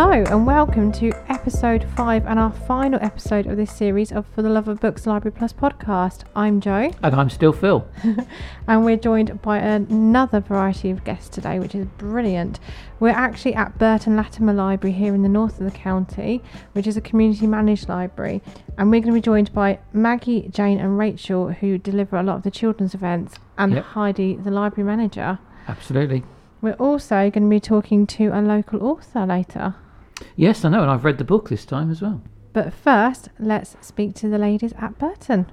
Hello, and welcome to episode five and our final episode of this series of For the Love of Books Library Plus podcast. I'm Joe, And I'm still Phil. and we're joined by another variety of guests today, which is brilliant. We're actually at Burton Latimer Library here in the north of the county, which is a community managed library, and we're going to be joined by Maggie, Jane, and Rachel, who deliver a lot of the children's events, and Yep. Heidi, the library manager. Absolutely. We're also going to be talking to a local author later. Yes, I know, and I've read the book this time as well. But first, let's speak to the ladies at Burton.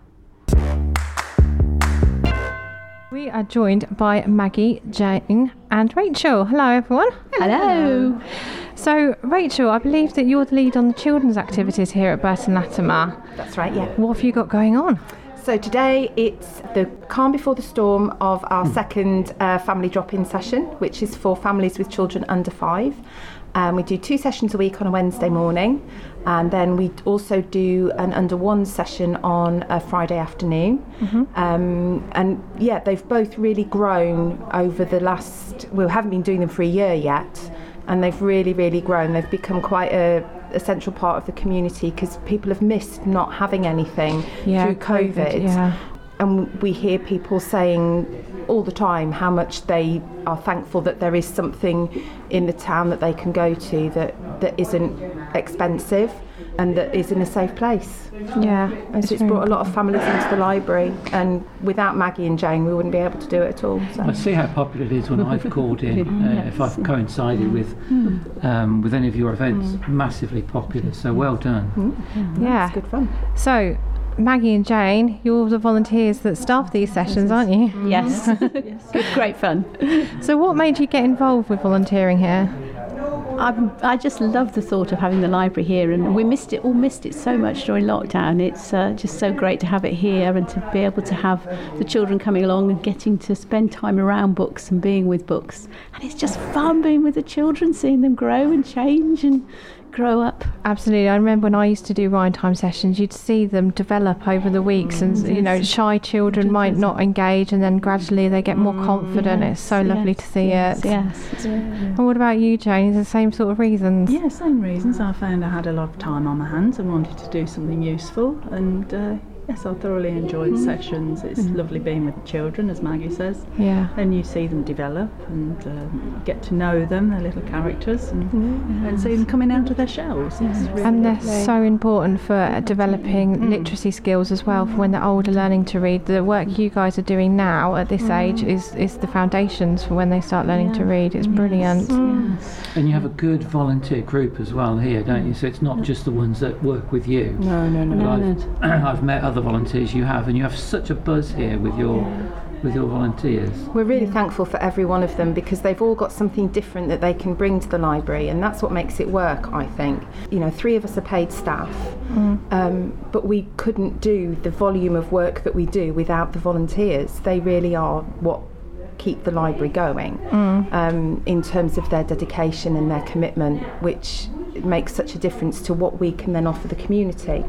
We are joined by Maggie, Jane, and Rachel. Hello, everyone. Hello. So, Rachel, I believe that you're the lead on the children's activities here at Burton Latimer. That's right, yeah. What have you got going on? So today it's the calm before the storm of our second uh, family drop-in session, which is for families with children under five. Um, we do two sessions a week on a Wednesday morning, and then we also do an under one session on a Friday afternoon. Um, and yeah, they've both really grown over the last. We haven't been doing them for a year yet, and they've really, really grown. They've become quite a, a central part of the community because people have missed not having anything Yeah, through COVID, COVID. yeah. And we hear people saying all the time how much they are thankful that there is something in the town that they can go to that, that isn't expensive and that is in a safe place. Yeah, And so it's brought a lot of families into the library, and without Maggie and Jane, we wouldn't be able to do it at all. So. I see how popular it is when I've called in, uh, if I've coincided with um, with any of your events. Massively popular, so well done. Yeah. It's good fun. So, Maggie and Jane, you're the volunteers that staff these sessions, aren't you? Yes. Good, great fun. So, what made you get involved with volunteering here? I'm, I just love the thought of having the library here, and we missed it, all missed it so much during lockdown. It's uh, just so great to have it here and to be able to have the children coming along and getting to spend time around books and being with books. And it's just fun being with the children, seeing them grow and change and grow up. Absolutely. I remember when I used to do Rhyme Time sessions, you'd see them develop over the weeks, and you know, shy children might not engage, and then gradually they get more confident. It's so lovely to see yes, it. Yes. And what about you, Jane? Is the same sort of reasons? Yeah, same reasons. I found I had a lot of time on my hands and wanted to do something useful. And uh, yes, I thoroughly enjoy the mm-hmm. sessions. It's mm-hmm. lovely being with the children, as Maggie says. Yeah. Then you see them develop and um, get to know them, their little characters, and, mm-hmm. and see them coming out of their shells. It's really And they're lovely. so important for uh, developing mm. literacy skills as well for when they're older learning to read. The work you guys are doing now at this mm. age is, is the foundations for when they start learning to read. It's brilliant. Mm. And you have a good volunteer group as well here, don't you? So it's not just the ones that work with you. No, no, no. But I've, I've met other volunteers you have, and you have such a buzz here with your with your volunteers. We're really thankful for every one of them because they've all got something different that they can bring to the library, and that's what makes it work, I think. You know, three of us are paid staff, um, but we couldn't do the volume of work that we do without the volunteers. They really are what keep the library going um, in terms of their dedication and their commitment, which makes such a difference to what we can then offer the community.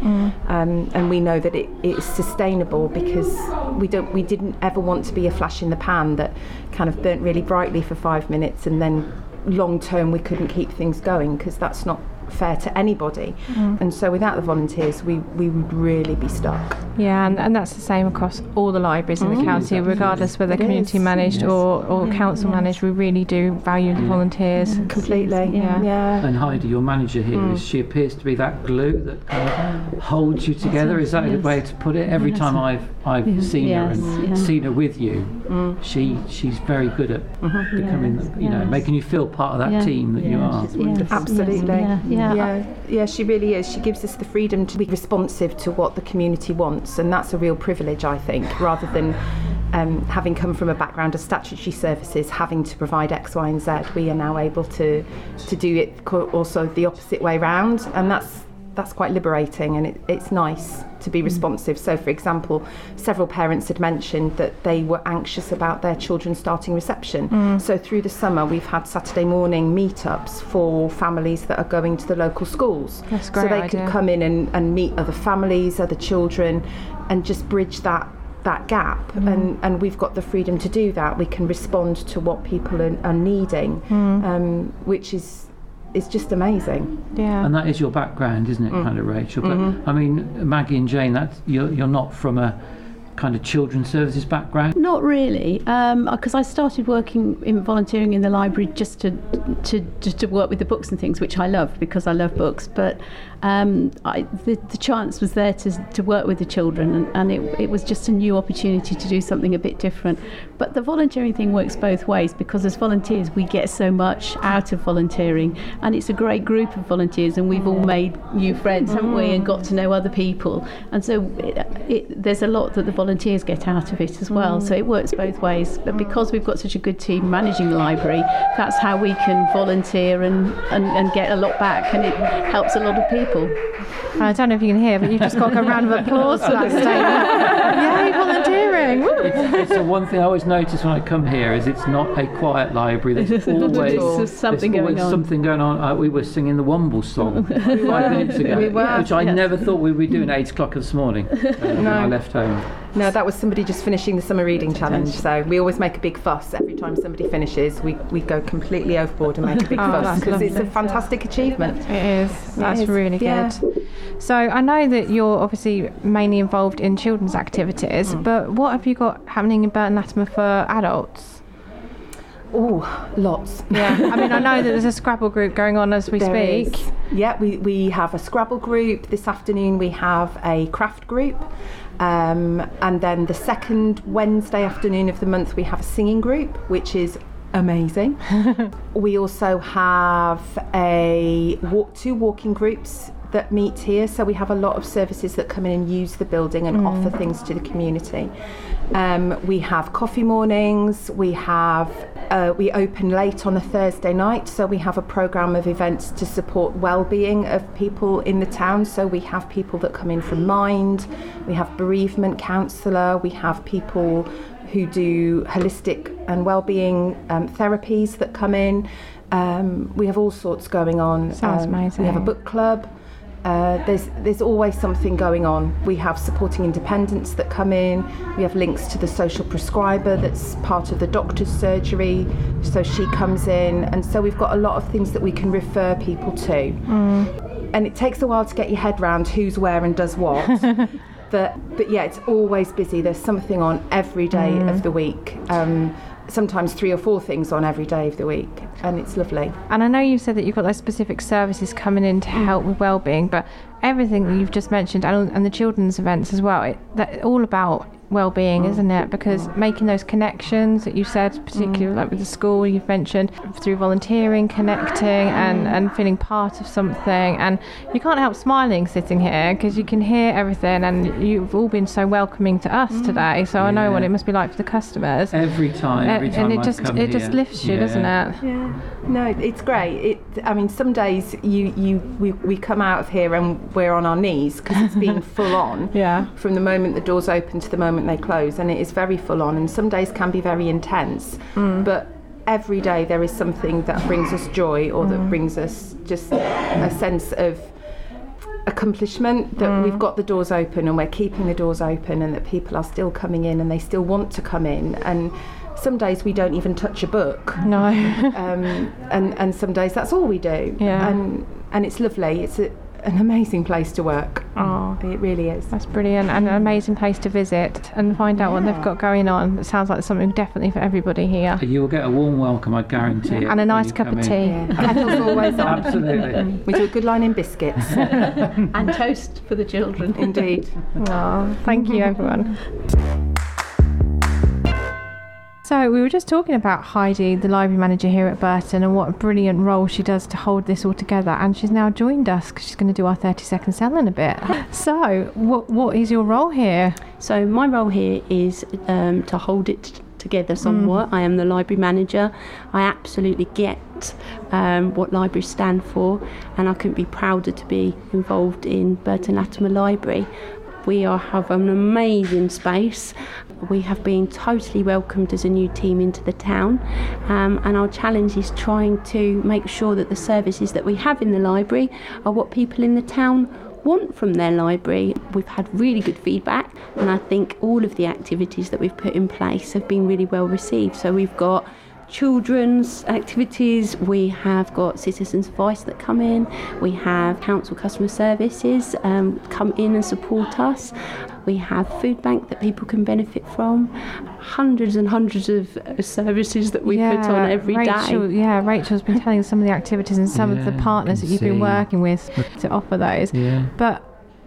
Um, and we know that it, it is sustainable because we don't we didn't ever want to be a flash in the pan that kind of burnt really brightly for five minutes and then long term we couldn't keep things going because that's not fair to anybody. Mm. And so without the volunteers we, we would really be stuck. Yeah, and, and that's the same across all the libraries in the mm. county, regardless whether community managed or, or mm. council managed. We really do value the volunteers. Completely. Yeah. yeah. And Heidi, your manager here, is she appears to be that glue that kind of holds you together. Is that a yes. way to put it? Every time I've I've seen Yes, her and yeah. seen her with you, she she's very good at mm-hmm. becoming, the, you know, making you feel part of that Yeah. team that you are. Yes, Absolutely. Yeah. yeah. Yeah, she really is. She gives us the freedom to be responsive to what the community wants, and that's a real privilege, I think, rather than um, having come from a background of statutory services, having to provide X, Y, and Z. We are now able to to do it also the opposite way round, and that's that's quite liberating, and it, it's nice to be mm. responsive. So, for example, several parents had mentioned that they were anxious about their children starting reception. Mm. So, through the summer, we've had Saturday morning meetups for families that are going to the local schools. That's a so they idea. could come in and, and meet other families, other children, and just bridge that that gap mm. and and we've got the freedom to do that we can respond to what people are, are needing um, which is it's just amazing. Yeah. And that is your background, isn't it, Mm. kind of, Rachel? But Mm-hmm. I mean, Maggie and Jane, that you're, you're not from a kind of children's services background. Not really, because I started working in volunteering in the library just to, to just to work with the books and things, which I love because I love books. But um, I, the, the chance was there to, to work with the children, and, and it, it was just a new opportunity to do something a bit different. But the volunteering thing works both ways because as volunteers we get so much out of volunteering, and it's a great group of volunteers, and we've all made new friends, haven't we, and got to know other people. And so it, it, there's a lot that the volunteers get out of it as well. So it works both ways. But because we've got such a good team managing the library, that's how we can volunteer and, and, and get a lot back, and it helps a lot of people. I don't know if you can hear, but you've just got a round of applause for that statement. Yay, volunteering! Woo. It's, it's the one thing I always notice when I come here is it's not a quiet library. There's Not always, all. There's something there's going always on. something going on. Uh, we were singing the Womble song five minutes ago, We were, which I yes. never thought we'd be doing at eight o'clock this morning uh, when I left home. No, that was somebody just finishing the summer reading challenge. So we always make a big fuss every time somebody finishes. We, we go completely overboard and make a big Oh, fuss because it's a fantastic achievement. It is. That's is, really yeah. good. So I know that you're obviously mainly involved in children's activities, Mm. but what have you got happening in Burton Latimer for adults? Oh, lots. Yeah. I mean, I know that there's a Scrabble group going on as we There speak. is. Yeah, we, we have a Scrabble group. This afternoon we have a craft group. Um, and then the second Wednesday afternoon of the month we have a singing group, which is amazing. we also have a walk, two walking groups that meet here. So we have a lot of services that come in and use the building and offer things to the community. Um, we have coffee mornings. We have uh, we open late on a Thursday night, so we have a program of events to support well-being of people in the town. So we have people that come in from Mind. We have bereavement counsellor. We have people who do holistic and well-being um, therapies that come in. Um, we have all sorts going on. Sounds Um, We have a book club. Uh, there's there's always something going on. We have supporting independents that come in. We have links to the social prescriber that's part of the doctor's surgery. So she comes in, and so we've got a lot of things that we can refer people to. And it takes a while to get your head round who's where and does what. but but yeah, it's always busy. There's something on every day of the week. Um, sometimes three or four things on every day of the week, and it's lovely. And I know you said that you've got those specific services coming in to mm. help with well-being, but everything that you've just mentioned and, and the children's events as well, it, that all about well-being, isn't it? Because making those connections that you said, particularly like with the school you've mentioned, through volunteering, connecting, and and feeling part of something, and you can't help smiling sitting here because you can hear everything, and you've all been so welcoming to us today. So I know what it must be like for the customers. Every time, every Uh, time and it I've just come it just lifts you, doesn't it? Yeah, no, it's great. It, I mean, some days you you we, we come out of here and we're on our knees because it's been full on. Yeah. From the moment the doors open to the moment they close, and it is very full on. And some days can be very intense, mm. but every day there is something that brings us joy or that mm. brings us just a sense of accomplishment that mm. we've got the doors open and we're keeping the doors open and that people are still coming in and they still want to come in and some days we don't even touch a book No. um, and and some days that's all we do Yeah. and and it's lovely it's a, an amazing place to work oh, it really is that's brilliant and an amazing place to visit and find out what they've got going on. It sounds like something definitely for everybody here. You will get a warm welcome, I guarantee it. And a nice cup of tea. yeah. kettle's always on Absolutely. we do a good line in biscuits and toast for the children. indeed Oh, thank you, everyone. So we were just talking about Heidi, the library manager here at Burton, and what a brilliant role she does to hold this all together. And she's now joined us because she's going to do our 30 second sell in a bit. So, what what is your role here? So my role here is um, to hold it t- together somewhat. I am the library manager. I absolutely get um, what libraries stand for, and I couldn't be prouder to be involved in Burton Latimer Library. We are, have an amazing space. We have been totally welcomed as a new team into the town, um, and our challenge is trying to make sure that the services that we have in the library are what people in the town want from their library. We've had really good feedback, and I think all of the activities that we've put in place have been really well received. So we've got children's activities. We have got citizens' voice that come in. We have council customer services um, come in and support us. We have food bank that people can benefit from. Hundreds and hundreds of uh, services that we put on every day. Rachel, Yeah, Rachel's been telling us some of the activities and some of the partners that you've been working with to offer those. Yeah. But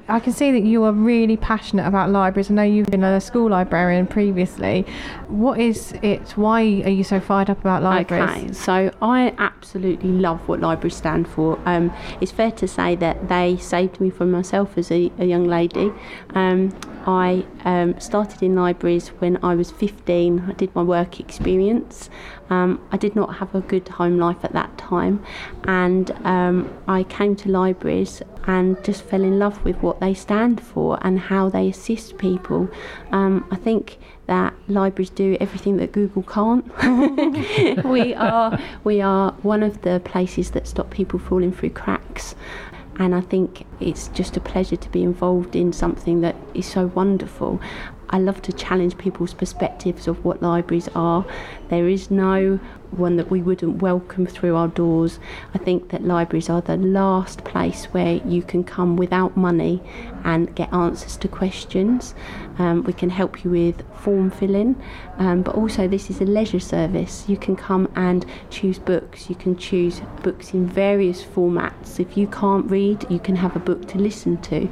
I can see that you are really passionate about libraries. I know you've been a school librarian previously. What is it? Why are you so fired up about libraries? Okay, so I absolutely love what libraries stand for. Um, it's fair to say that they saved me from myself as a, a young lady. Um, I um, started in libraries when I was 15. I did my work experience. Um, I did not have a good home life at that time, and um, I came to libraries and just fell in love with what they stand for and how they assist people. Um, I think that libraries do everything that Google can't. we are we are one of the places that stop people falling through cracks. And I think it's just a pleasure to be involved in something that is so wonderful. I love to challenge people's perspectives of what libraries are. There is no one that we wouldn't welcome through our doors. I think that libraries are the last place where you can come without money and get answers to questions. Um, we can help you with form filling, um, but also this is a leisure service. You can come and choose books. You can choose books in various formats. If you can't read, you can have a book to listen to.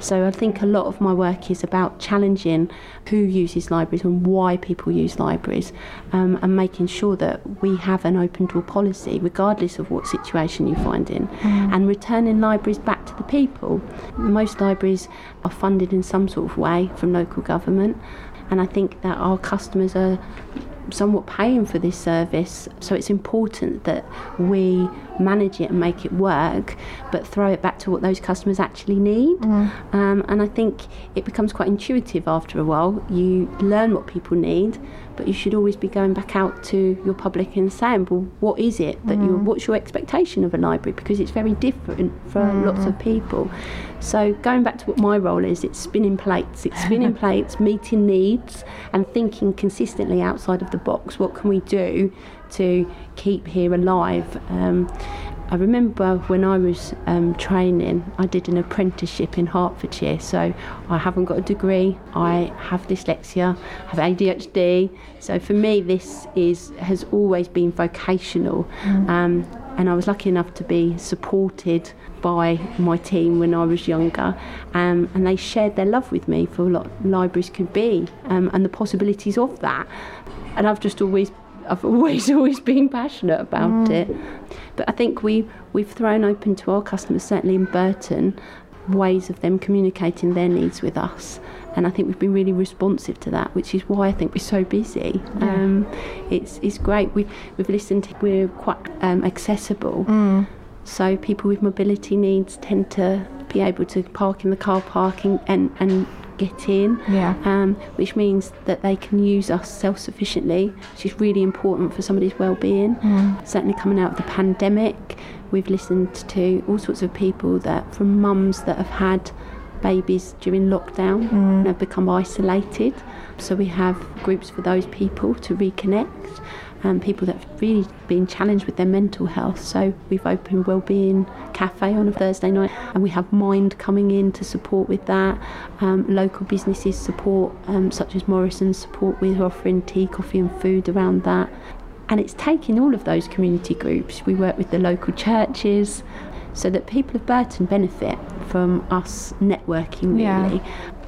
So I think a lot of my work is about challenging who uses libraries and why people use libraries, um, and making sure that we have an open door policy, regardless of what situation you find in, and returning libraries back to the people. Most libraries are funded in some sort of way from local government, and I think that our customers are somewhat paying for this service. So it's important that we manage it and make it work, but throw it back to what those customers actually need. Um, and I think it becomes quite intuitive after a while. You learn what people need, but you should always be going back out to your public and saying, well, what is it that you, what's your expectation of a library? Because it's very different for lots of people. So going back to what my role is, it's spinning plates. It's spinning plates, meeting needs, and thinking consistently outside of the box. What can we do to keep here alive? Um, I remember when I was um, training, I did an apprenticeship in Hertfordshire. So I haven't got a degree. I have dyslexia, I have ADHD. So for me, this is has always been vocational. Um, and I was lucky enough to be supported by my team when I was younger, um, and they shared their love with me for what libraries could be um, and the possibilities of that. And I've just always, I've always, always been passionate about it. But I think we we've thrown open to our customers, certainly in Burton, ways of them communicating their needs with us. And I think we've been really responsive to that, which is why I think we're so busy. Um, it's it's great. We've we've listened. To, we're quite um, accessible, so people with mobility needs tend to be able to park in the car parking and and get in. Yeah. Um, which means that they can use us self-sufficiently, which is really important for somebody's well-being. Certainly coming out of the pandemic, we've listened to all sorts of people that from mums that have had babies during lockdown and have become isolated. So we have groups for those people to reconnect. And people that have really been challenged with their mental health. So we've opened Wellbeing Cafe on a Thursday night, and we have Mind coming in to support with that. Um, local businesses support, um, such as Morrison's support with offering tea, coffee, and food around that. And it's taking all of those community groups. We work with the local churches, so that people of Burton benefit from us networking Yeah. really.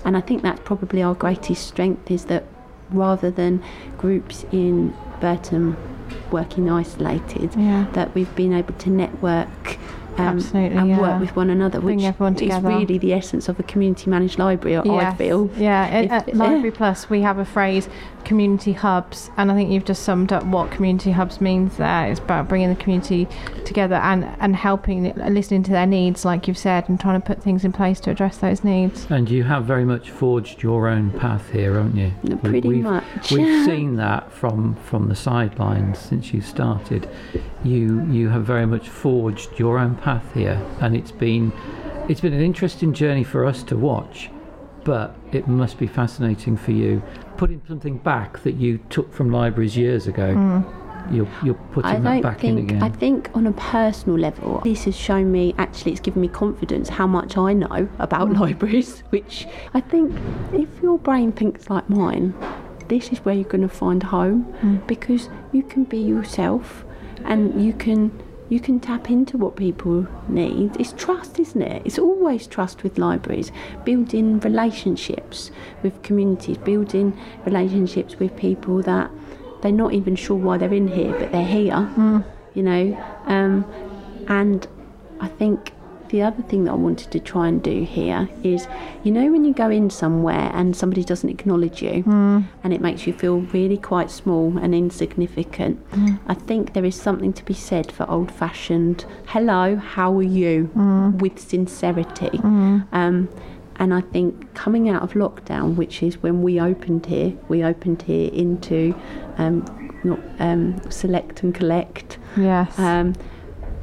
And I think that's probably our greatest strength is that rather than groups in Burton working isolated, Yeah. that we've been able to network um, Absolutely, and yeah. work with one another, Bring which everyone is really the essence of a community managed library, I feel. Yeah, If- at Library Plus, we have a phrase, community hubs, and I think you've just summed up what community hubs means there. It's about bringing the community together and, and helping, listening to their needs, like you've said, and trying to put things in place to address those needs. And you have very much forged your own path here, haven't you? We- Pretty we've, much. We've seen that from from the sidelines since you started. You you have very much forged your own path here, and it's been it's been an interesting journey for us to watch. But it must be fascinating for you putting something back that you took from libraries years ago you're you're putting I that in think. again? I think on a personal level, this has shown me. Actually, it's given me confidence how much I know about Mm. libraries. Which I think, if your brain thinks like mine, this is where you're going to find home Mm. because you can be yourself, and you can you can tap into what people need. It's trust, isn't it? It's always trust with libraries. Building relationships with communities, building relationships with people that they're not even sure why they're in here, but they're here. You know, um, and I think the other thing that I wanted to try and do here is, you know, when you go in somewhere and somebody doesn't acknowledge you, and it makes you feel really quite small and insignificant. I think there is something to be said for old-fashioned "Hello, how are you?" with sincerity. Um, and I think coming out of lockdown, which is when we opened here, we opened here into um, not um, select and collect. Yes.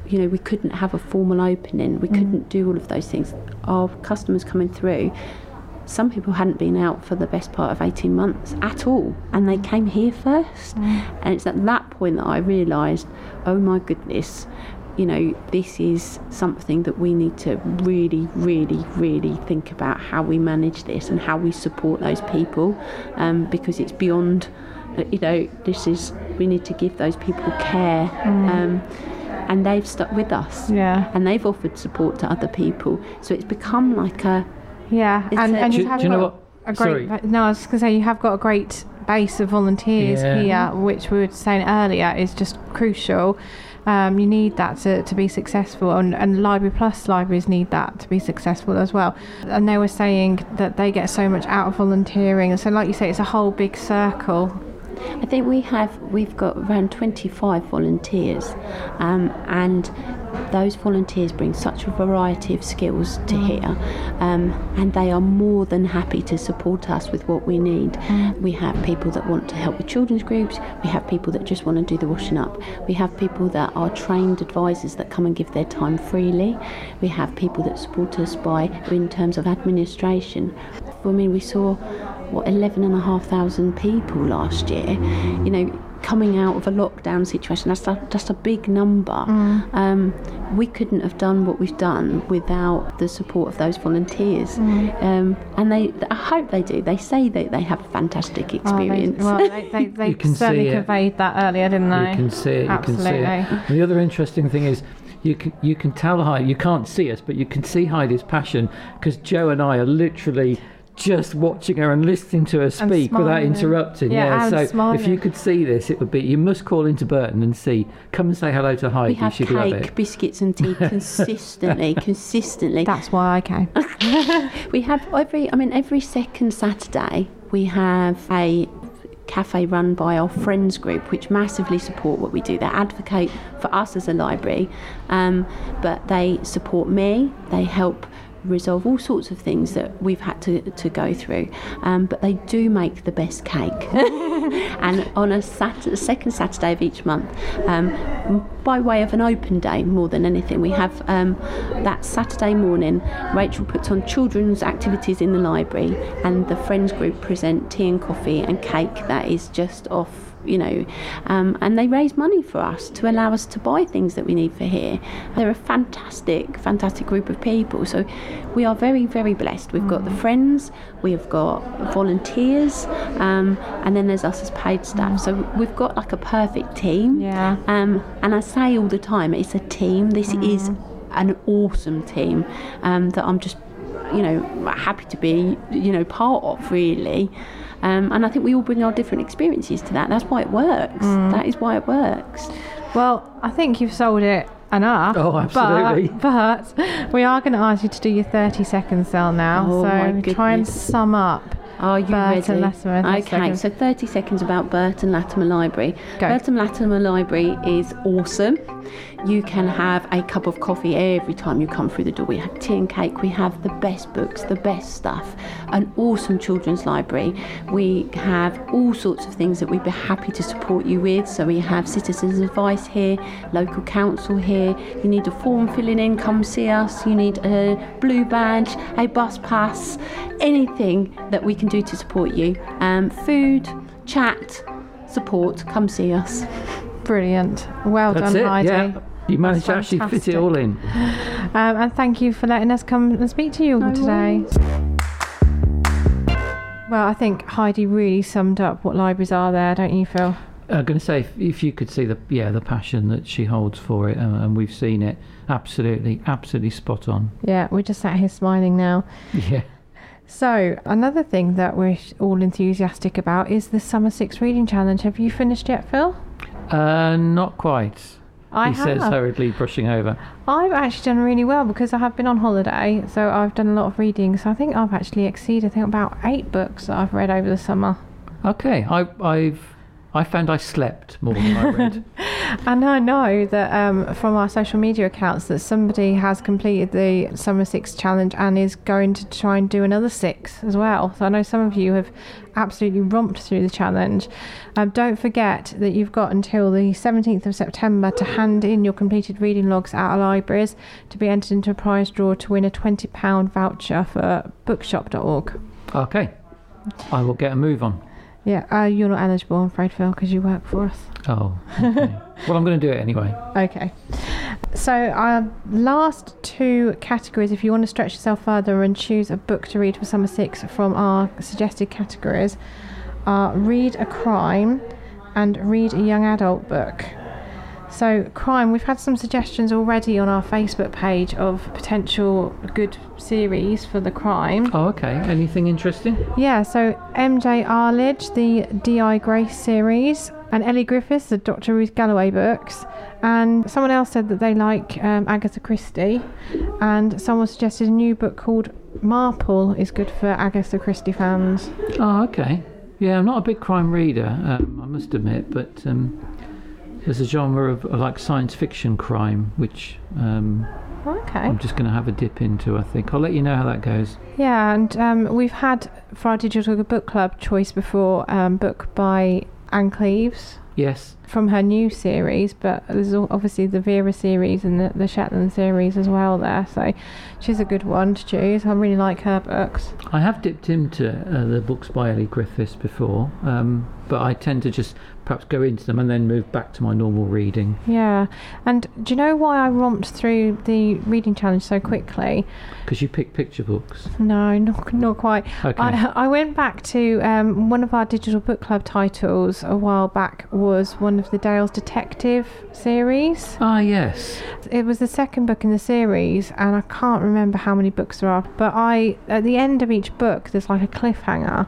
You know, we couldn't have a formal opening. We couldn't do all of those things. Our customers coming through, some people hadn't been out for the best part of 18 months at all, and they came here first. And it's at that point that I realised, oh my goodness, you know, this is something that we need to really, really, really think about how we manage this and how we support those people um, because it's beyond, uh, you know, this is, we need to give those people care. Um, and they've stuck with us. Yeah. And they've offered support to other people. So it's become like a, Yeah, and, a- and you you- have do you know got what- a great. sorry. No, I was going to say you have got a great base of volunteers Yeah. here, which we were saying earlier is just crucial. Um, you need that to, to be successful, and, and Library Plus libraries need that to be successful as well. And they were saying that they get so much out of volunteering, and so like you say, it's a whole big circle. I think we have we've got around 25 volunteers, um, and those volunteers bring such a variety of skills to here, um, and they are more than happy to support us with what we need. We have people that want to help with children's groups. We have people that just want to do the washing up. We have people that are trained advisors that come and give their time freely. We have people that support us by in terms of administration. I mean, we saw what 11,500 people last year, you know, coming out of a lockdown situation. That's a, that's a big number. Um, we couldn't have done what we've done without the support of those volunteers. Um, and they, I hope they do. They say that they have a fantastic Oh, they, experience. well, they, they, they You can certainly see conveyed that earlier, didn't they? You can see it. You Absolutely. can see it. The other interesting thing is, you can you can tell Heidi. You can't see us, but you can see Heidi's passion because Joe and I are literally just watching her and listening to her speak without interrupting. Yeah, and so smiling. if you could see this, it would be. You must call into Burton and see. Come and say hello to Heidi. we have She'd love cake, it. biscuits, and tea consistently, consistently. That's why I came. We have every, I mean, every second Saturday we have a cafe run by our friends group, which massively support what we do. They advocate for us as a library, um, but they support me. They help resolve all sorts of things that we've had to, to go through. Um, but they do make the best cake. and on a Sat- second Saturday of each month, um, by way of an open day more than anything, we have um, that Saturday morning. Rachel puts on children's activities in the library, and the friends group present tea and coffee and cake that is just off. You know, um, and they raise money for us to allow us to buy things that we need for here. They're a fantastic, fantastic group of people. So we are very, very blessed. We've got the friends, we've got volunteers, um, and then there's us as paid staff. So we've got like a perfect team. Yeah. Um, and I say all the time, it's a team. This is an awesome team um, that I'm just, you know, happy to be, you know, part of really. Um, and I think we all bring our different experiences to that. That's why it works. That is why it works. Well, I think you've sold it enough. Oh, absolutely. But, but we are going to ask you to do your 30 second sell now. Oh, my so try and sum up. Are you Burton ready? Latimer, okay, second. so 30 seconds about Burton Latimer Library. Go. Burton Latimer Library is awesome. You can have a cup of coffee every time you come through the door. We have tea and cake. We have the best books, the best stuff. An awesome children's library. We have all sorts of things that we'd be happy to support you with. So we have citizens advice here, local council here. You need a form filling in, come see us. You need a blue badge, a bus pass, anything that we can do to support you. Um, food, chat, support, come see us. Brilliant. Well That's done, it. Heidi. Yeah. You managed to actually fit it all in. Um, and thank you for letting us come and speak to you all No today. Well, I think Heidi really summed up what libraries are there, don't you, Phil? I'm going to say if, if you could see the yeah the passion that she holds for it, and, and we've seen it, absolutely, absolutely spot on. Yeah, we're just sat here smiling now. Yeah. So, another thing that we're all enthusiastic about is the Summer Six Reading Challenge. Have you finished yet, Phil? Uh, not quite. I he says hurriedly, brushing over. I've actually done really well because I have been on holiday, so I've done a lot of reading. So I think I've actually exceeded, I think, about eight books that I've read over the summer. Okay, I, I've I found I slept more than I read. And I know that um, from our social media accounts that somebody has completed the Summer Six challenge and is going to try and do another six as well. So I know some of you have absolutely romped through the challenge. Um, don't forget that you've got until the 17th of September to hand in your completed reading logs at our libraries to be entered into a prize draw to win a £20 voucher for bookshop.org. okay, I will get a move on. Yeah, uh, you're not eligible, I'm afraid, Phil, because you work for us. Oh, okay. well, I'm going to do it anyway. Okay. So, our last two categories, if you want to stretch yourself further and choose a book to read for summer six from our suggested categories, are read a crime and read a young adult book. So, crime, we've had some suggestions already on our Facebook page of potential good series for the crime. Oh, okay. Anything interesting? Yeah, so MJ Arlidge, the D.I. Grace series, and Elly Griffiths, the Dr. Ruth Galloway books. And someone else said that they like um, Agatha Christie. And someone suggested a new book called Marple is good for Agatha Christie fans. Oh, okay. Yeah, I'm not a big crime reader, um, I must admit, but um, there's a genre of, of like science fiction crime, which um, Okay. I'm just going to have a dip into. I think I'll let you know how that goes. Yeah, and um, we've had for our digital book club choice before um, book by Ann Cleeves. Yes. from her new series, but there's obviously the Vera series and the, the Shetland series as well there. So she's a good one to choose. I really like her books. I have dipped into uh, the books by Elly Griffiths before, um, but I tend to just perhaps go into them and then move back to my normal reading Yeah, and do you know why I romped through the reading challenge so quickly? because you pick picture books. No, not not quite. Okay. I, I went back to um, one of our digital book club titles a while back was one of the Dales Detective series. Ah, yes. It was the second book in the series, and I can't remember how many books there are. But I, at the end of each book, there's like a cliffhanger,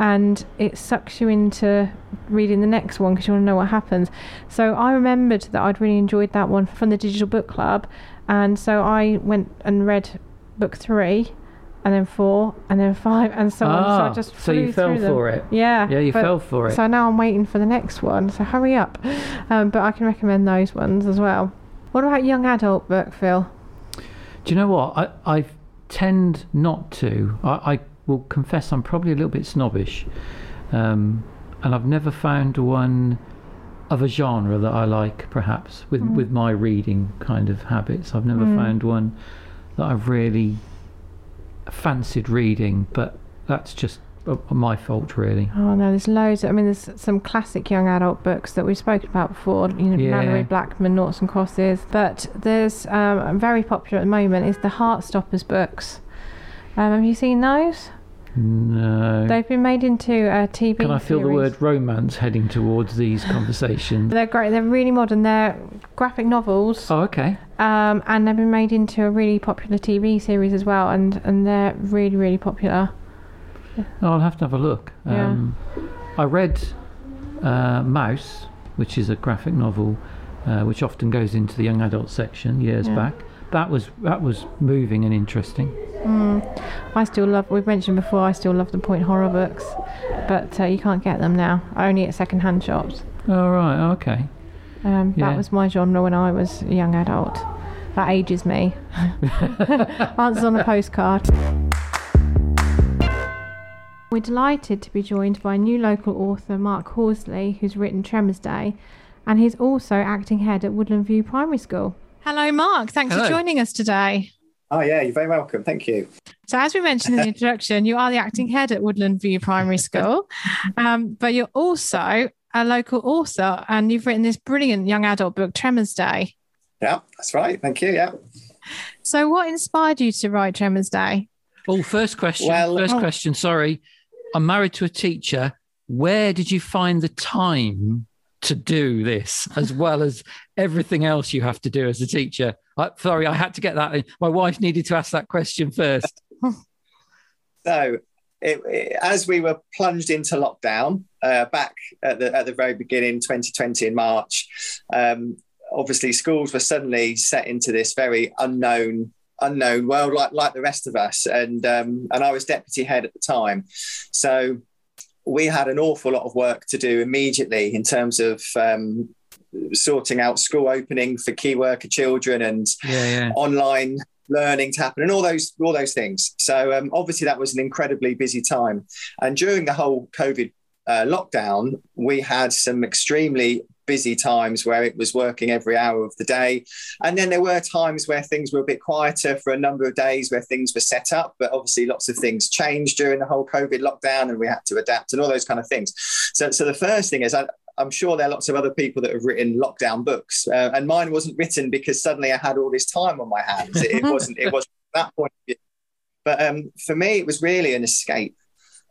and it sucks you into reading the next one because you want to know what happens. So I remembered that I'd really enjoyed that one from the digital book club, and so I went and read book three. And then four, and then five, and so on. So I Ah, just so you flew fell through them. for it. Yeah. Yeah, you but- fell for it. So now I'm waiting for the next one. So hurry up. Um, but I can recommend those ones as well. What about young adult book, Phil? Do you know what? I, I tend not to. I, I will confess I'm probably a little bit snobbish. Um, and I've never found one of a genre that I like, perhaps, with, Mm. with my reading kind of habits. I've never Mm. found one that I've really fancied reading, but that's just uh, my fault, really. Oh no, there's loads. I mean, there's some classic young adult books that we've spoken about before. You know, Yeah. Malorie Blackman, Noughts and Crosses. But there's um, very popular at the moment is the Heartstoppers books. Um, have you seen those? No. They've been made into a TV. Can I feel the word romance heading towards these conversations? They're great. They're really modern. They're graphic novels. Oh, okay. Um, and they've been made into a really popular TV series as well, and, and they're really, really popular. Oh, I'll have to have a look. Yeah. Um, I read uh, Maus, which is a graphic novel, uh, which often goes into the young adult section years Yeah. back. That was that was moving and interesting. Mm. I still love, we've mentioned before, I still love the point horror books, but uh, you can't get them now, only at second hand shops. Oh right, okay. Um, Yeah. That was my genre when I was a young adult. That ages me. Answers on a postcard. We're delighted to be joined by new local author Mark Horsley, who's written Tremors Day, and he's also acting head at Woodland View Primary School. Hello, Mark. Thanks Hello. for joining us today. Oh yeah, you're very welcome. Thank you. So, as we mentioned in the introduction, you are the acting head at Woodland View Primary School, um, but you're also a local author, and you've written this brilliant young adult book, Tremors Day. Yeah, that's right. Thank you. Yeah. So, what inspired you to write Tremors Day? Oh, first question. Well, first oh. question. Sorry, I'm married to a teacher. Where did you find the time to do this, as well as everything else you have to do as a teacher? I, sorry, I had to get that. In. My wife needed to ask that question first. so, it, it, as we were plunged into lockdown uh, back at the at the very beginning, 2020 in March, um, obviously schools were suddenly set into this very unknown unknown world, like like the rest of us. And um, and I was deputy head at the time, so we had an awful lot of work to do immediately in terms of um, sorting out school opening for key worker children and yeah, yeah. online learning to happen and all those all those things. So um, obviously that was an incredibly busy time. And during the whole COVID uh, lockdown, we had some extremely busy times where it was working every hour of the day. And then there were times where things were a bit quieter for a number of days where things were set up. But obviously, lots of things changed during the whole COVID lockdown and we had to adapt and all those kind of things. So, so the first thing is, I, I'm sure there are lots of other people that have written lockdown books, uh, and mine wasn't written because suddenly I had all this time on my hands. It, it wasn't. It wasn't that point. But um, for me, it was really an escape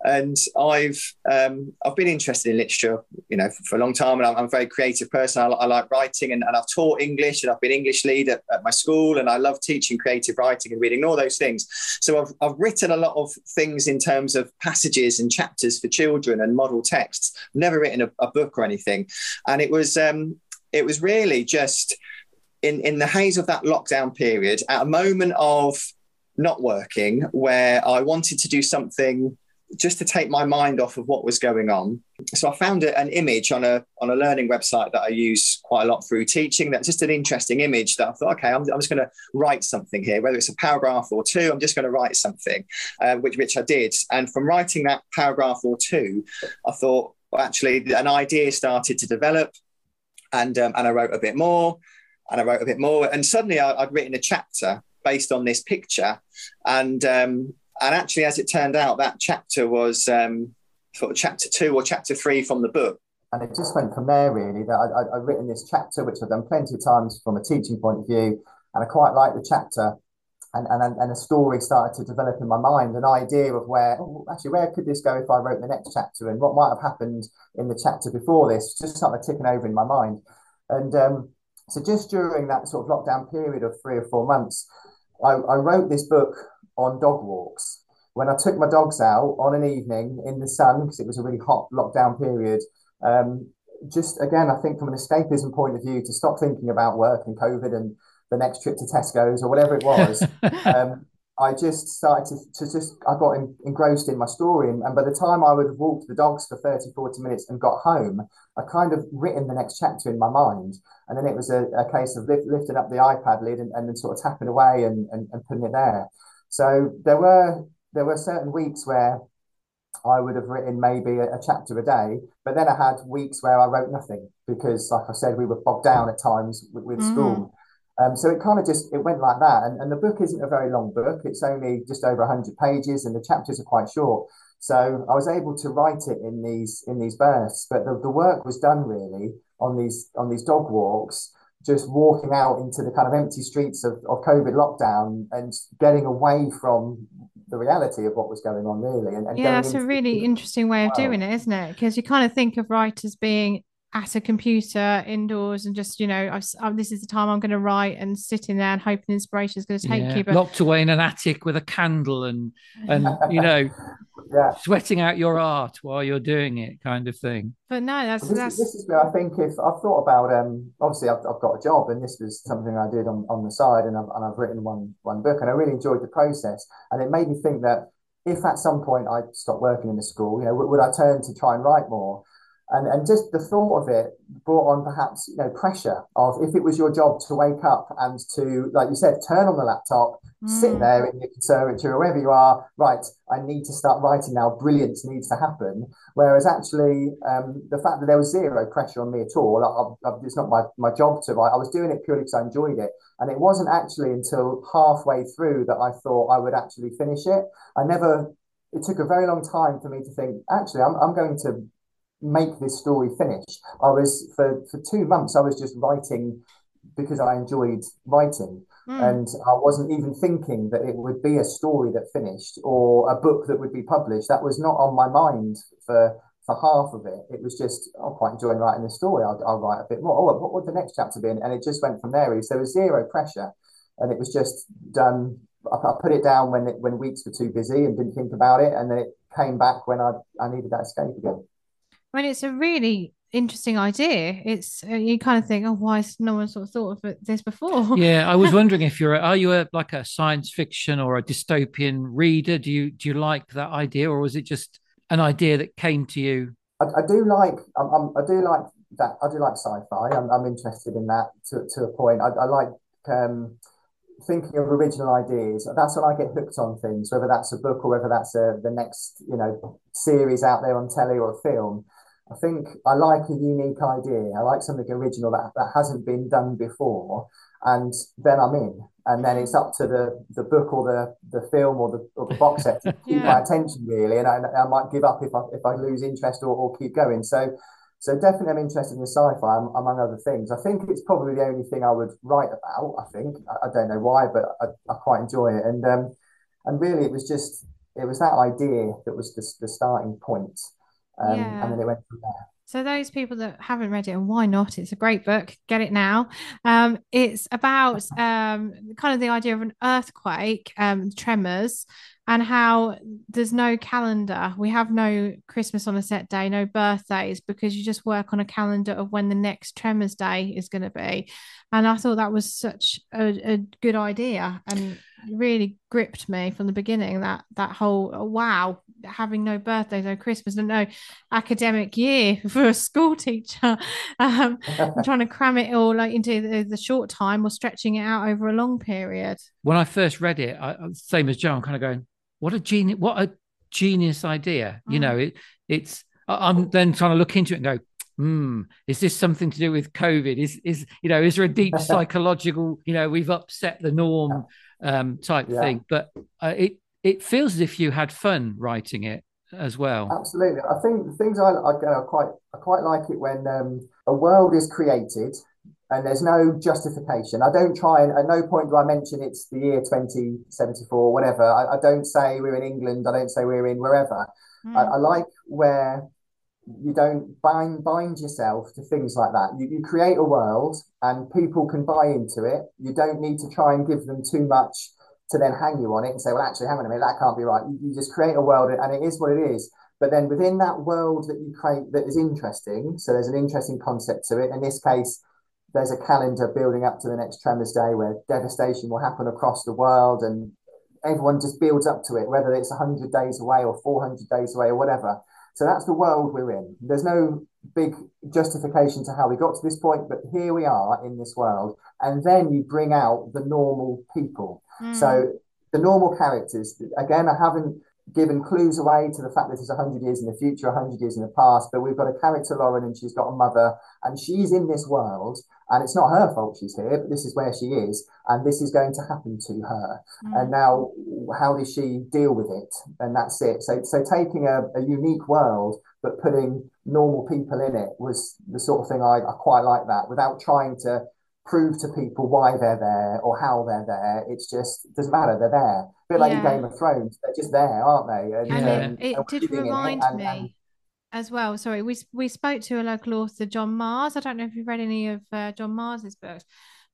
and I've um, I've been interested in literature, you know, for, for a long time, and I'm, I'm, a very creative person. I, I like writing, and, and, I've taught English, and I've been English lead at, at, my school, and I love teaching creative writing and reading, and all those things. So I've I've written a lot of things in terms of passages and chapters for children and model texts. Never written a, a book or anything, and it was um, it was really just in in the haze of that lockdown period, at a moment of not working, where I wanted to do something just to take my mind off of what was going on. So I found an image on a on a learning website that I use quite a lot through teaching. That's just an interesting image that I thought, okay, I'm, I'm just going to write something here, whether it's a paragraph or two. I'm just going to write something, uh, which which I did. And from writing that paragraph or two, I thought well, actually an idea started to develop, and um, and I wrote a bit more, and I wrote a bit more, and suddenly I, would written a chapter based on this picture, and um, and actually, as it turned out, that chapter was um, sort of chapter two or chapter three from the book. And it just went from there, really. That I, I'd written this chapter, which I've done plenty of times from a teaching point of view, and I quite liked the chapter. And, and, and a story started to develop in my mind, an idea of where, oh, actually, where could this go if I wrote the next chapter and what might have happened in the chapter before this, just started ticking over in my mind. And um, so, just during that sort of lockdown period of three or four months, I, I wrote this book on dog walks. When I took my dogs out on an evening in the sun, because it was a really hot lockdown period, um, just again, I think from an escapism point of view, to stop thinking about work and COVID and the next trip to Tesco's or whatever it was, um, I just started to, to just, I got in, engrossed in my story. And, and, by the time I would have walked the dogs for 30, 40 minutes and got home, I kind of written the next chapter in my mind. And then it was a, a case of lift, lifting up the iPad lid and, and then sort of tapping away and, and, and putting it there. So there were there were certain weeks where I would have written maybe a, a, chapter a day, but then I had weeks where I wrote nothing because, like I said, we were bogged down at times with, with mm. school. Um, so it kind of just it went like that, and, and the book isn't a very long book; it's only just over hundred pages, and the chapters are quite short. So I was able to write it in these in these bursts, but the, the work was done really on these on these dog walks just walking out into the kind of empty streets of, of COVID lockdown and getting away from the reality of what was going on, really. And, and yeah, that's a really interesting way of doing it, isn't it? Because you kind of think of writers being at a computer indoors and just you know I've, I've, this is the time i'm going to write and sitting there and hoping inspiration is going to take yeah. you but locked away in an attic with a candle and and you know yeah. sweating out your art while you're doing it kind of thing but no that's this, that's this is where i think if i've thought about um obviously I've, I've got a job and this was something i did on, on the side and I've, and I've written one one book and i really enjoyed the process and it made me think that if at some point i stopped working in the school you know would, would i turn to try and write more and and just the thought of it brought on perhaps you know pressure of if it was your job to wake up and to like you said turn on the laptop mm. sit there in your conservatory or wherever you are right i need to start writing now brilliance needs to happen. Whereas actually um, the fact that there was zero pressure on me at all I, I, it's not my, my job to write i was doing it purely because i enjoyed it. And it wasn't actually until halfway through that i thought i would actually finish it. I never it took a very long time for me to think actually i'm, I'm going to make this story finish. I was for for two months. I was just writing because I enjoyed writing. Mm. And I wasn't even thinking that it would be a story that finished or a book that would be published. That was not on my mind for for half of it. It was just I'm quite enjoying writing the story. I'll, I'll, write a bit more. Oh, what would the next chapter be? And it just went from there. So there was zero pressure, and it was just done. I, I put it down when it, when weeks were too busy and didn't think about it, and then it came back when I I needed that escape again. I mean, it's a really interesting idea. It's uh, you kind of think, oh, why has no one sort of thought of this before? Yeah, I was wondering if you're are you a like a science fiction or a dystopian reader? Do you do you like that idea, or was it just an idea that came to you? I, I do like I'm, I'm, i do like that. I do like sci-fi. I'm, I'm interested in that to, to a point. I, I like um, thinking of original ideas. That's when I get hooked on things, whether that's a book or whether that's a, the next you know series out there on telly or a film. I think I like a unique idea. I like something original that, that hasn't been done before, and then I'm in. And then it's up to the, the book or the, the film or the, or the box set to keep yeah. my attention really. And I, I might give up if I if I lose interest or, or keep going. So so definitely I'm interested in sci-fi among other things. I think it's probably the only thing I would write about. I think I, I don't know why, but I, I quite enjoy it. And um and really it was just it was that idea that was the, the starting point. Um, yeah. And then it went from there. So those people that haven't read it, and why not? It's a great book. Get it now. Um, it's about um, kind of the idea of an earthquake, um, tremors, and how there's no calendar. We have no Christmas on a set day, no birthdays, because you just work on a calendar of when the next Tremors Day is going to be. And I thought that was such a, a, good idea and really gripped me from the beginning. That that whole oh, wow, having no birthdays, no Christmas, and no academic year for a school teacher, um, trying to cram it all like into the, the, short time or stretching it out over a long period. When I first read it, I, same as Joe, I'm kind of going what a genius what a genius idea mm. you know it, it's i'm then trying to look into it and go hmm is this something to do with covid is is you know is there a deep psychological you know we've upset the norm um type yeah. thing but uh, it it feels as if you had fun writing it as well absolutely i think the things i, I, I quite i quite like it when um, a world is created and there's no justification. I don't try and at no point do I mention it's the year 2074, whatever. I, I don't say we're in England. I don't say we're in wherever. Mm. I, I, like where you don't bind bind yourself to things like that. You, you create a world and people can buy into it. You don't need to try and give them too much to then hang you on it and say, well, actually, hang on a minute, that can't be right. You, you just create a world and it is what it is. But then within that world that you create that is interesting, so there's an interesting concept to it. In this case, there's a calendar building up to the next Tremors Day where devastation will happen across the world and everyone just builds up to it, whether it's 100 days away or 400 days away or whatever. So that's the world we're in. There's no big justification to how we got to this point, but here we are in this world. And then you bring out the normal people. Mm. So the normal characters, again, I haven't given clues away to the fact that it's 100 years in the future, 100 years in the past, but we've got a character, Lauren, and she's got a mother, and she's in this world and it's not her fault she's here, but this is where she is, and this is going to happen to her. Mm. And now, how does she deal with it? And that's it. So, so taking a, a unique world but putting normal people in it was the sort of thing I, I quite like that without trying to prove to people why they're there or how they're there. It's just it doesn't matter. They're there. A bit like yeah. Game of Thrones. They're just there, aren't they? And, and it, it did remind it, me. And, as well. Sorry, we we spoke to a local author, John Marrs. I don't know if you've read any of uh, John Marrs's books,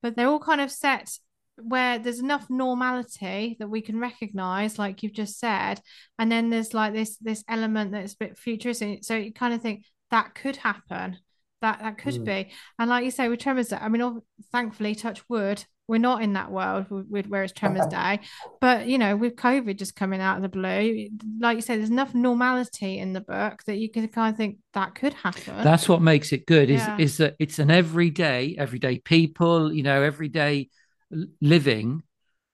but they're all kind of set where there's enough normality that we can recognize, like you've just said, and then there's like this this element that's a bit futuristic. So you kind of think that could happen. That that could mm. be, and like you say with Tremors, I mean, thankfully, touch wood, we're not in that world with, where it's Tremors Day, but you know, with COVID just coming out of the blue, like you said, there's enough normality in the book that you can kind of think that could happen. That's what makes it good. Is yeah. is that it's an everyday, everyday people, you know, everyday living,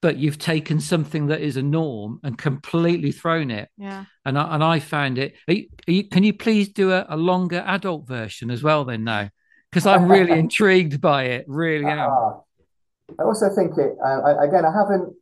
but you've taken something that is a norm and completely thrown it. Yeah. And I, and I found it. Are you, are you, can you please do a, a longer adult version as well? Then now, because I'm really intrigued by it. Really am. Uh, I also think it uh, again. I haven't,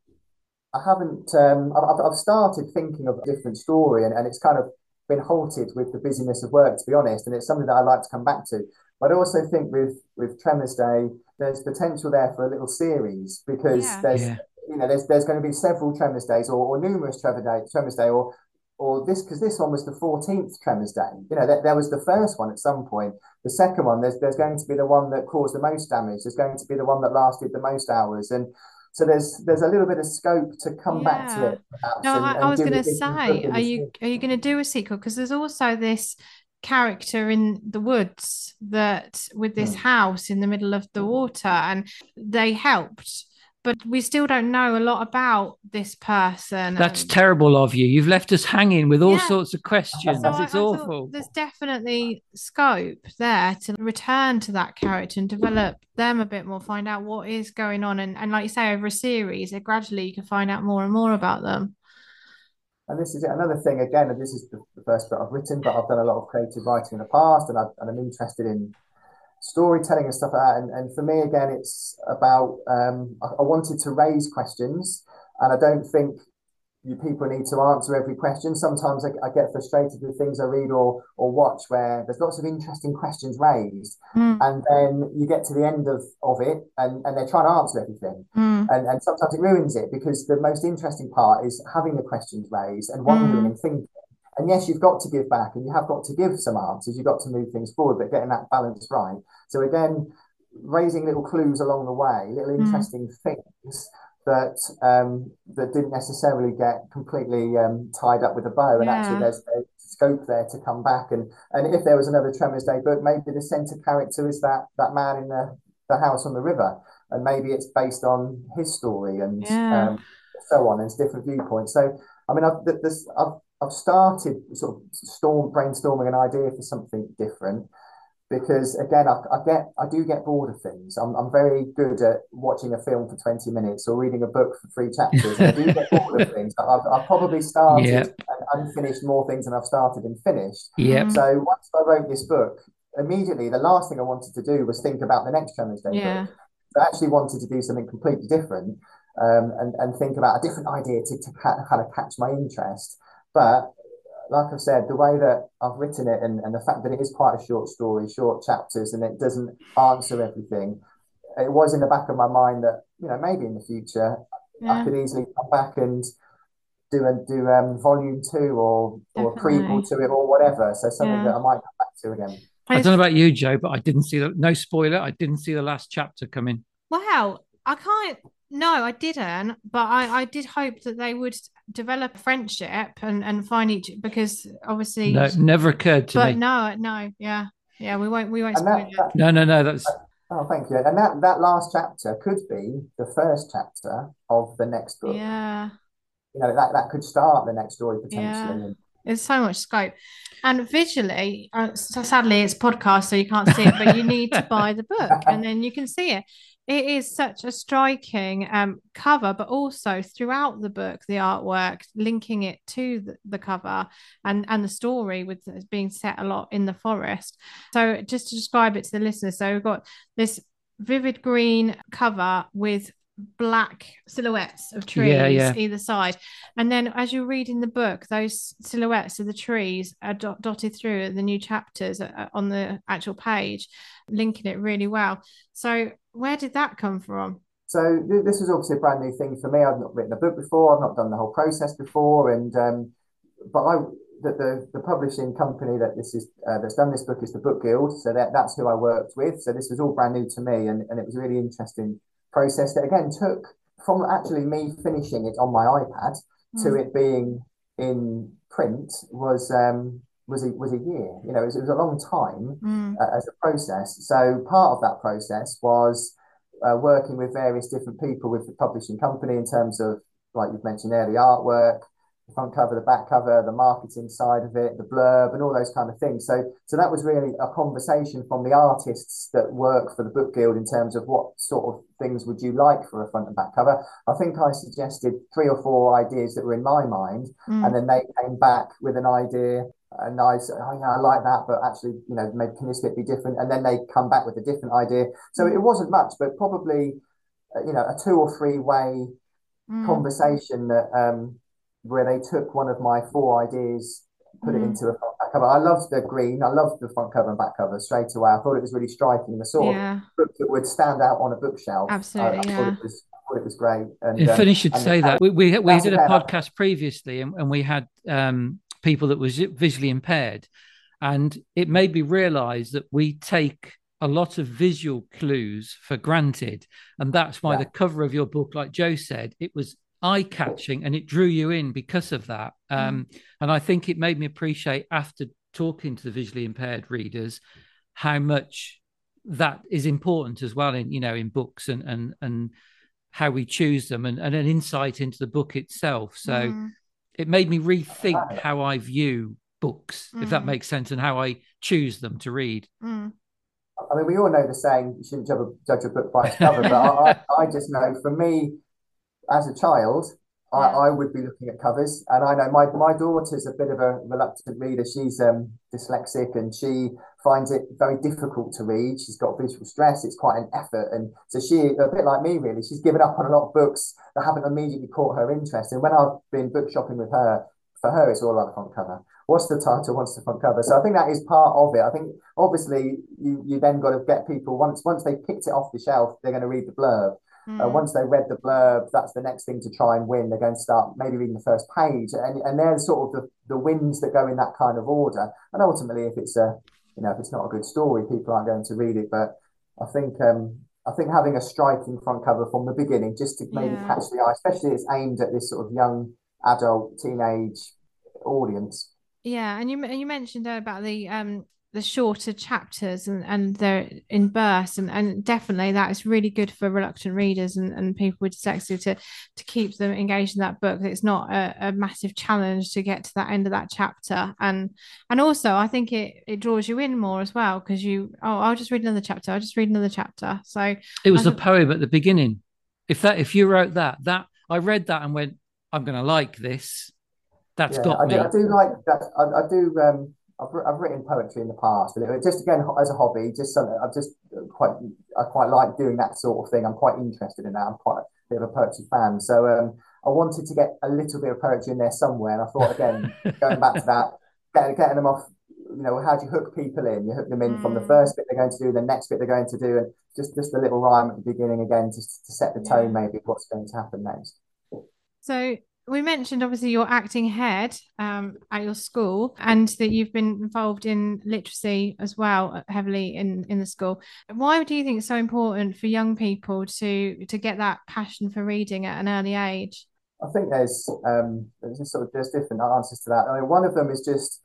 I haven't. Um, I've, I've started thinking of a different story, and, and it's kind of been halted with the busyness of work, to be honest, and it's something that I'd like to come back to. But I also think with with Tremors Day, there's potential there for a little series because Yeah. there's Yeah. You know there's there's going to be several Tremors Days or, or numerous Trevor Day, Tremors Day or or this because this one was the 14th Tremors Day. You know, there, there was the first one at some point. The second one, there's there's going to be the one that caused the most damage. There's going to be the one that lasted the most hours, and so there's there's a little bit of scope to come back to it. Perhaps, No, and, I, and I was going to say, are you are you going to do a sequel? Because there's also this character in the woods that with this Hmm. house in the middle of the water, and they helped, but we still don't know a lot about this person. That's and- terrible of you. You've left us hanging with all Yeah. sorts of questions. So it's I thought awful. There's definitely scope there to return to that character and develop them a bit more, find out what is going on, and, and like you say, over a series, it gradually you can find out more and more about them. And this is it. Another thing, again, and this is the, the first book I've written, but I've done a lot of creative writing in the past, and, I, and I'm interested in storytelling and stuff like that. And, and for me, again, it's about um, I, I wanted to raise questions, and I don't think you people need to answer every question. Sometimes I, I get frustrated with things I read or or watch where there's lots of interesting questions raised, Mm, and then you get to the end of, of it, and, and they're trying to answer everything mm, and, and sometimes it ruins it because the most interesting part is having the questions raised and wondering Mm. and thinking. And yes, you've got to give back and you have got to give some answers. You've got to move things forward, but getting that balance right. So again, raising little clues along the way, little Mm. interesting things that um, that didn't necessarily get completely um, tied up with a bow. And actually, there's, scope there to come back. And and if there was another Tremors Day book, maybe the centre character is that that man in the the house on the river, and maybe it's based on his story and Yeah. um, so on. There's different viewpoints. So I mean, I've this I've I've started sort of storm brainstorming an idea for something different because again, I, I get I do get bored of things. I'm I'm very good at watching a film for 20 minutes or reading a book for three chapters. I do get bored of things. I've, I've probably started Yeah. and unfinished more things than I've started and finished. Yep. Mm. So once I wrote this book, immediately the last thing I wanted to do was think about the next Tremors Day Yeah. book. I actually wanted to do something completely different um, and, and think about a different idea to, to kind of catch my interest. But like I've said, the way that I've written it and, and the fact that it is quite a short story, short chapters, and it doesn't answer everything, it was in the back of my mind that, you know, maybe in the future I could easily come back and do a do um volume two or or a prequel to it or whatever. So something Yeah. that I might come back to again. I don't know about you, Joe, but I didn't see the no spoiler. I didn't see the last chapter come in. Wow, I can't. No, I didn't. But I, I did hope that they would develop a friendship and and find each because obviously. No, never occurred to but me. no, no, yeah, yeah. We won't. We won't spoil that, it. that No, no, no. That's oh thank you. And that that last chapter could be the first chapter of the next book. Yeah, You know, that that could start the next story potentially. Yeah. There's so much scope, and visually, uh, so sadly, it's podcast, so you can't see it, but you need to buy the book, and then you can see it. It is such a striking um, cover, but also throughout the book, the artwork linking it to the, the cover and and the story with being set a lot in the forest. So just to describe it to the listeners, so we've got this vivid green cover with black silhouettes of trees Yeah, yeah. either side and then as you read in the book those silhouettes of the trees are dot- dotted through the new chapters uh, on the actual page linking it really well so where did that come from So th- this was obviously a brand new thing for me. I've not written a book before. I've not done the whole process before, and um, but I the, the the publishing company that this is uh, that's done this book is the Book Guild. So that that's who I worked with. So this was all brand new to me, and and it was a really interesting process that again took from actually me finishing it on my iPad to Mm. it being in print was um was a was a year. You know, it was, it was a long time Mm. uh, as a process. So part of that process was uh, working with various different people with the publishing company in terms of, like you've mentioned the artwork, the front cover, the back cover, the marketing side of it, the blurb, and all those kind of things. So, so that was really a conversation from the artists that work for the Book Guild in terms of what sort of things would you like for a front and back cover. I think I suggested three or four ideas that were in my mind, Mm. and then they came back with an idea and I said, oh yeah, I like that, but actually, you know, maybe can this bit be different? And then they come back with a different idea. So it wasn't much, but probably, uh, you know, a two or three way Mm. conversation that um, where they took one of my four ideas put mm. it into a front back cover. I loved the green. I loved the front cover and back cover straight away. I thought it was really striking. The sort yeah. of book that would stand out on a bookshelf. Absolutely, I, I yeah. It was, it was great. And, um, funny should say that we we, we did a podcast previously, and, and we had um, people that was visually impaired, and it made me realise that we take a lot of visual clues for granted, and that's why yeah. the cover of your book, like Joe said, it was eye catching and it drew you in because of that. Mm. Um, mm. And I think it made me appreciate after talking to the visually impaired readers how much that is important as well in you know in books and and and how we choose them and, and an insight into the book itself. So mm. It made me rethink how I view books, mm. if that mm. makes sense, and how I choose them to read. Mm. I mean, we all know the saying, you shouldn't judge a, judge a book by its cover, but I, I, I just know for me, as a child, I, I, would be looking at covers. And I know my, my daughter's a bit of a reluctant reader. She's um, dyslexic and she finds it very difficult to read. She's got visual stress. It's quite an effort. And so she, a bit like me, really, she's given up on a lot of books that haven't immediately caught her interest. And when I've been book shopping with her, for her, it's all on the front cover. What's the title? What's the front cover? So I think that is part of it. I think obviously you you then got to get people once once they picked it off the shelf, they're going to read the blurb. Mm. Uh, once they read the blurb, that's the next thing to try and win. They're going to start maybe reading the first page, and and they're sort of the, the wins that go in that kind of order. And ultimately, if it's a you know if it's not a good story, people aren't going to read it. But I think um, I think having a striking front cover from the beginning, just to maybe yeah. catch the eye, especially it's aimed at this sort of young adult teenage audience. Yeah, and you you mentioned about the um the shorter chapters and, and they're in bursts and, and definitely that is really good for reluctant readers and, and people with dyslexia to to keep them engaged in that book. It's not a, a massive challenge to get to that end of that chapter. And and also i think it it draws you in more as well because you oh i'll just read another chapter i'll just read another chapter. So it was a poem at the beginning. If that if you wrote that that i read that and went i'm going to like this. That's yeah, got I me. Do, I do like that. I, I do um I've, I've written poetry in the past, but just again as a hobby, just something I've just quite I quite like doing that sort of thing. I'm quite interested in that. I'm quite a bit of a poetry fan, so um, I wanted to get a little bit of poetry in there somewhere. And I thought again, going back to that, getting, getting them off. You know, how do you hook people in? You hook them in mm. from the mm. first bit they're going to do, the next bit they're going to do, and just just a little rhyme at the beginning again, just to set the tone, yeah. maybe what's going to happen next. So we mentioned obviously your acting head um, at your school and that you've been involved in literacy as well uh, heavily in in the school. Why do you think it's so important for young people to to get that passion for reading at an early age? I think there's um there's sort of there's different answers to that. I mean one of them is just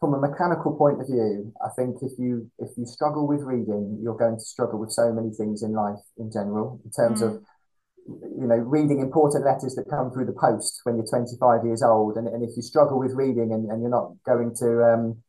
from a mechanical point of view i think if you if you struggle with reading you're going to struggle with so many things in life in general in terms mm. of you know, reading important letters that come through the post when you're 25 years old. And, and if you struggle with reading and, and you're not going to um,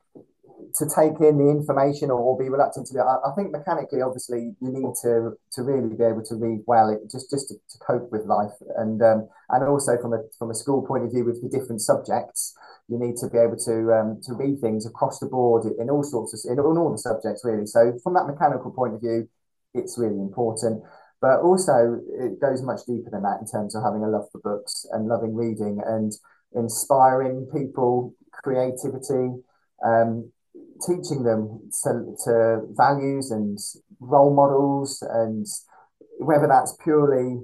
to take in the information or, or be reluctant to do it, I, I, think mechanically, obviously, you need to to really be able to read well, it, just just to, to cope with life. And um, and also from a from a school point of view with the different subjects, you need to be able to um, to read things across the board in all sorts of in, in all the subjects really. So from that mechanical point of view, it's really important. But also, it goes much deeper than that in terms of having a love for books and loving reading and inspiring people, creativity, um, teaching them to, to values and role models, and whether that's purely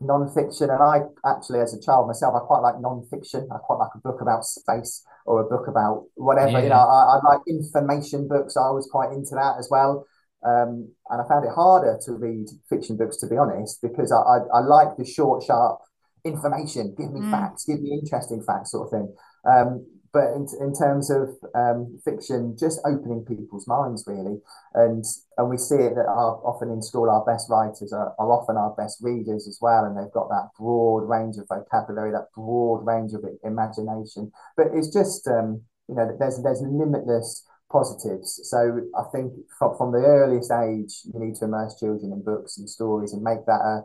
non-fiction. And i actually as a child myself i quite like non-fiction. I quite like a book about space or a book about whatever yeah. you know I, I, like information books. I was quite into that as well um, and I found it harder to read fiction books, to be honest, because I, I, I like the short, sharp information. Give me mm. facts, give me interesting facts, sort of thing. Um, but in, in terms of um, fiction, just opening people's minds, really. And and we see it that our, often in school, our best writers are, are often our best readers as well. And they've got that broad range of vocabulary, that broad range of imagination. But it's just, um, you know, there's, there's limitless positives. So I think from, from the earliest age, you need to immerse children in books and stories and make that a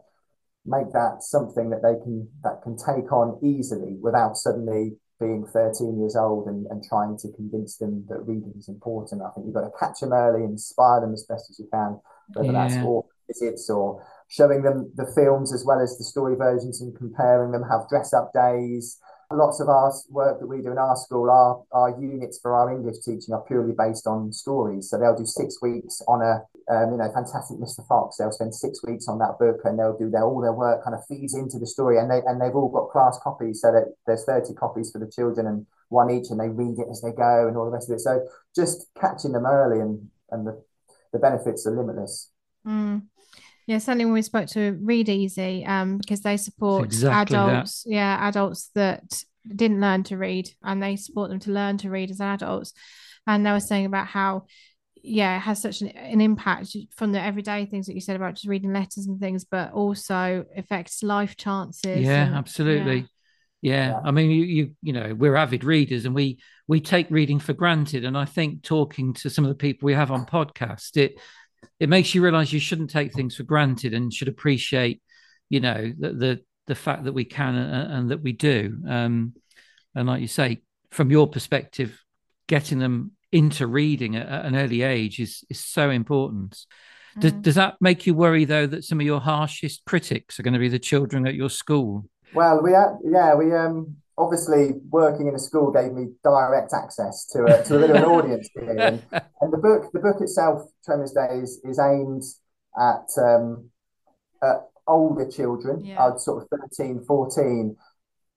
make that something that they can that can take on easily without suddenly being 13 years old and, and trying to convince them that reading is important. I think you've got to catch them early, inspire them as best as you can, whether yeah. that's or visits or showing them the films as well as the story versions and comparing them, have dress up days, Lots of our work that we do in our school, our, our units for our English teaching are purely based on stories. So they'll do six weeks on a, um, you know, fantastic Mr. Fox. They'll spend six weeks on that book and they'll do their, all their work kind of feeds into the story. And, they, and they've all got class copies so that there's 30 copies for the children and one each and they read it as they go and all the rest of it. So just catching them early and, and the, the benefits are limitless. Mm. Yeah, certainly when we spoke to Read Easy, um, because they support exactly adults, that. yeah, adults that didn't learn to read, and they support them to learn to read as adults. And they were saying about how, yeah, it has such an, an impact from the everyday things that you said about just reading letters and things, but also affects life chances. Yeah, and, absolutely. Yeah. Yeah. yeah. I mean, you, you, you know, we're avid readers, and we we take reading for granted. And I think talking to some of the people we have on podcast, it it makes you realize you shouldn't take things for granted and should appreciate, you know, the the, the fact that we can and, and that we do. Um, and like you say, from your perspective, getting them into reading at, at an early age is is so important. Mm. Does, does that make you worry though that some of your harshest critics are going to be the children at your school? Well, we are, yeah, we um obviously working in a school gave me direct access to a, to a bit of an audience here. And, and, the book the book itself, Tremors Day, is, is aimed at, um, at older children, yeah. uh, sort of 13, 14.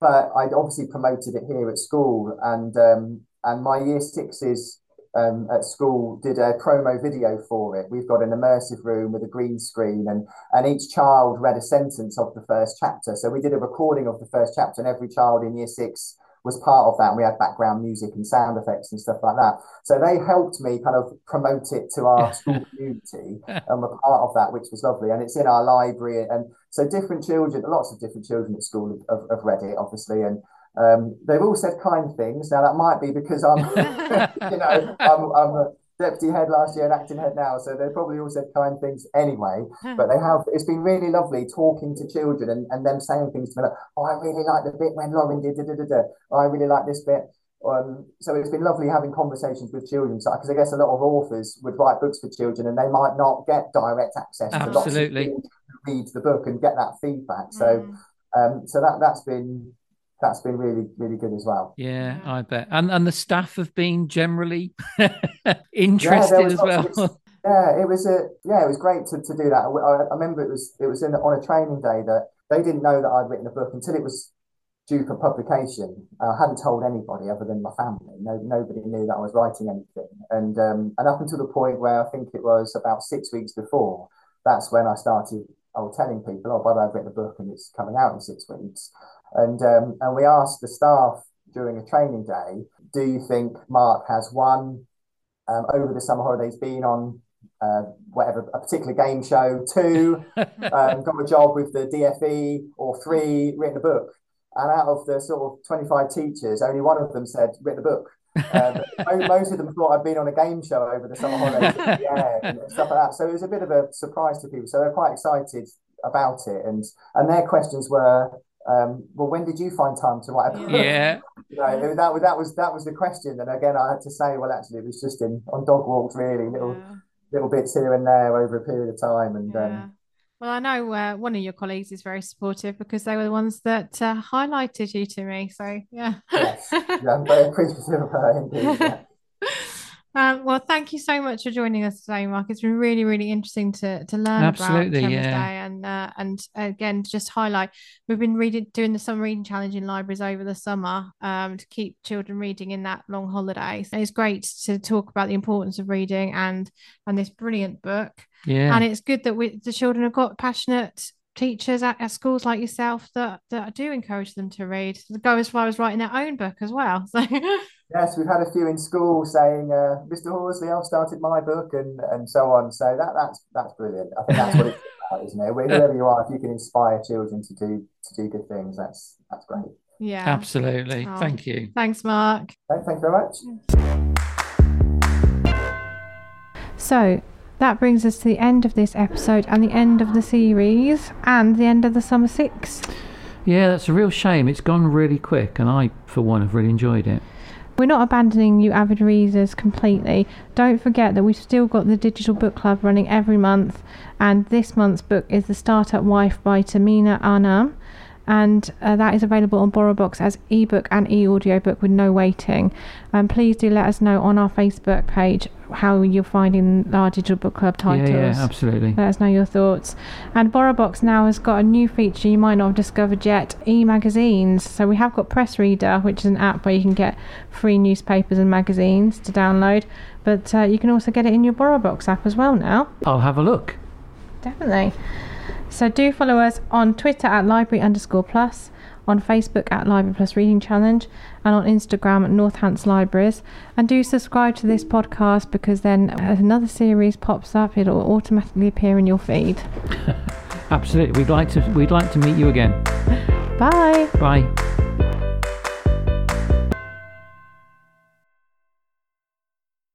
But I'd obviously promoted it here at school, and um, and my year sixes um, at school did a promo video for it. We've got an immersive room with a green screen, and and each child read a sentence of the first chapter. So we did a recording of the first chapter, and every child in year six was part of that. And we had background music and sound effects and stuff like that. So they helped me kind of promote it to our school community, and were part of that, which was lovely. And it's in our library, and so different children, lots of different children at school have, have read it, obviously, and um, they've all said kind things. Now that might be because I'm, you know, I'm, I'm, a deputy head last year and acting head now, so they probably all said kind things anyway. But they have. It's been really lovely talking to children and, and them saying things to me like, "Oh, I really like the bit when Lauren did da da da da. Oh, I really like this bit." Um, so it's been lovely having conversations with children because so, I guess a lot of authors would write books for children and they might not get direct access Absolutely. to lots of read the book and get that feedback. So, mm. um, so that that's been that's been really really good as well. Yeah, I bet. And and the staff have been generally interested yeah, as well. Yeah, it was a yeah, it was great to, to do that. I, I remember it was it was in on a training day that they didn't know that I'd written a book until it was due for publication. I hadn't told anybody other than my family. No, nobody knew that I was writing anything. And um, and up until the point where I think it was about six weeks before, that's when I started. I was telling people, oh, by the way, I've written a book and it's coming out in six weeks. And um, and we asked the staff during a training day, do you think Mark has won um, over the summer holidays been on uh, whatever a particular game show, two um, got a job with the DFE, or three written a book? And out of the sort of twenty five teachers, only one of them said written a book. Um, most of them thought I'd been on a game show over the summer holidays, yeah, and stuff like that. So it was a bit of a surprise to people. So they're quite excited about it, and and their questions were, um, well, when did you find time to write a book? Yeah. you know, that was that was that was the question. And again, I had to say, well, actually, it was just in on dog walks, really, little yeah. little bits here and there over a period of time. And um, yeah. um, well, I know uh, one of your colleagues is very supportive because they were the ones that uh, highlighted you to me. So yeah. yes, yeah, I'm very appreciative of her indeed. Yeah. Um, well, thank you so much for joining us today, Mark. It's been really, really interesting to to learn Absolutely, about yeah. Day and uh, and again to just highlight. We've been reading doing the summer reading challenge in libraries over the summer um, to keep children reading in that long holiday. So it's great to talk about the importance of reading and and this brilliant book. Yeah, and it's good that we the children have got passionate teachers at, at schools like yourself that that do encourage them to read. Go as far as writing their own book as well. So. Yes, we've had a few in school saying, uh, "Mr. Horsley, I've started my book," and and so on. So that that's that's brilliant. I think that's what it's about, isn't it? Wherever you are, if you can inspire children to do to do good things, that's that's great. Yeah, absolutely. Oh, Thank you. Thanks, Mark. Thank, thank very much. So that brings us to the end of this episode and the end of the series and the end of the summer six. Yeah, that's a real shame. It's gone really quick, and I, for one, have really enjoyed it. We're not abandoning you avid readers completely. Don't forget that we've still got the digital book club running every month, and this month's book is The Startup Wife by Tahmima Anam. And uh, that is available on BorrowBox as ebook and e-audiobook with no waiting. And please do let us know on our Facebook page how you're finding our digital book club titles. Yeah, yeah, absolutely. Let us know your thoughts. And BorrowBox now has got a new feature you might not have discovered yet e magazines. So we have got PressReader, which is an app where you can get free newspapers and magazines to download. But uh, you can also get it in your BorrowBox app as well now. I'll have a look. Definitely. So do follow us on Twitter at library underscore plus, on Facebook at Library Plus Reading Challenge, and on Instagram at Northants Libraries. And do subscribe to this podcast because then as another series pops up, it'll automatically appear in your feed. Absolutely. We'd like to we'd like to meet you again. Bye. Bye.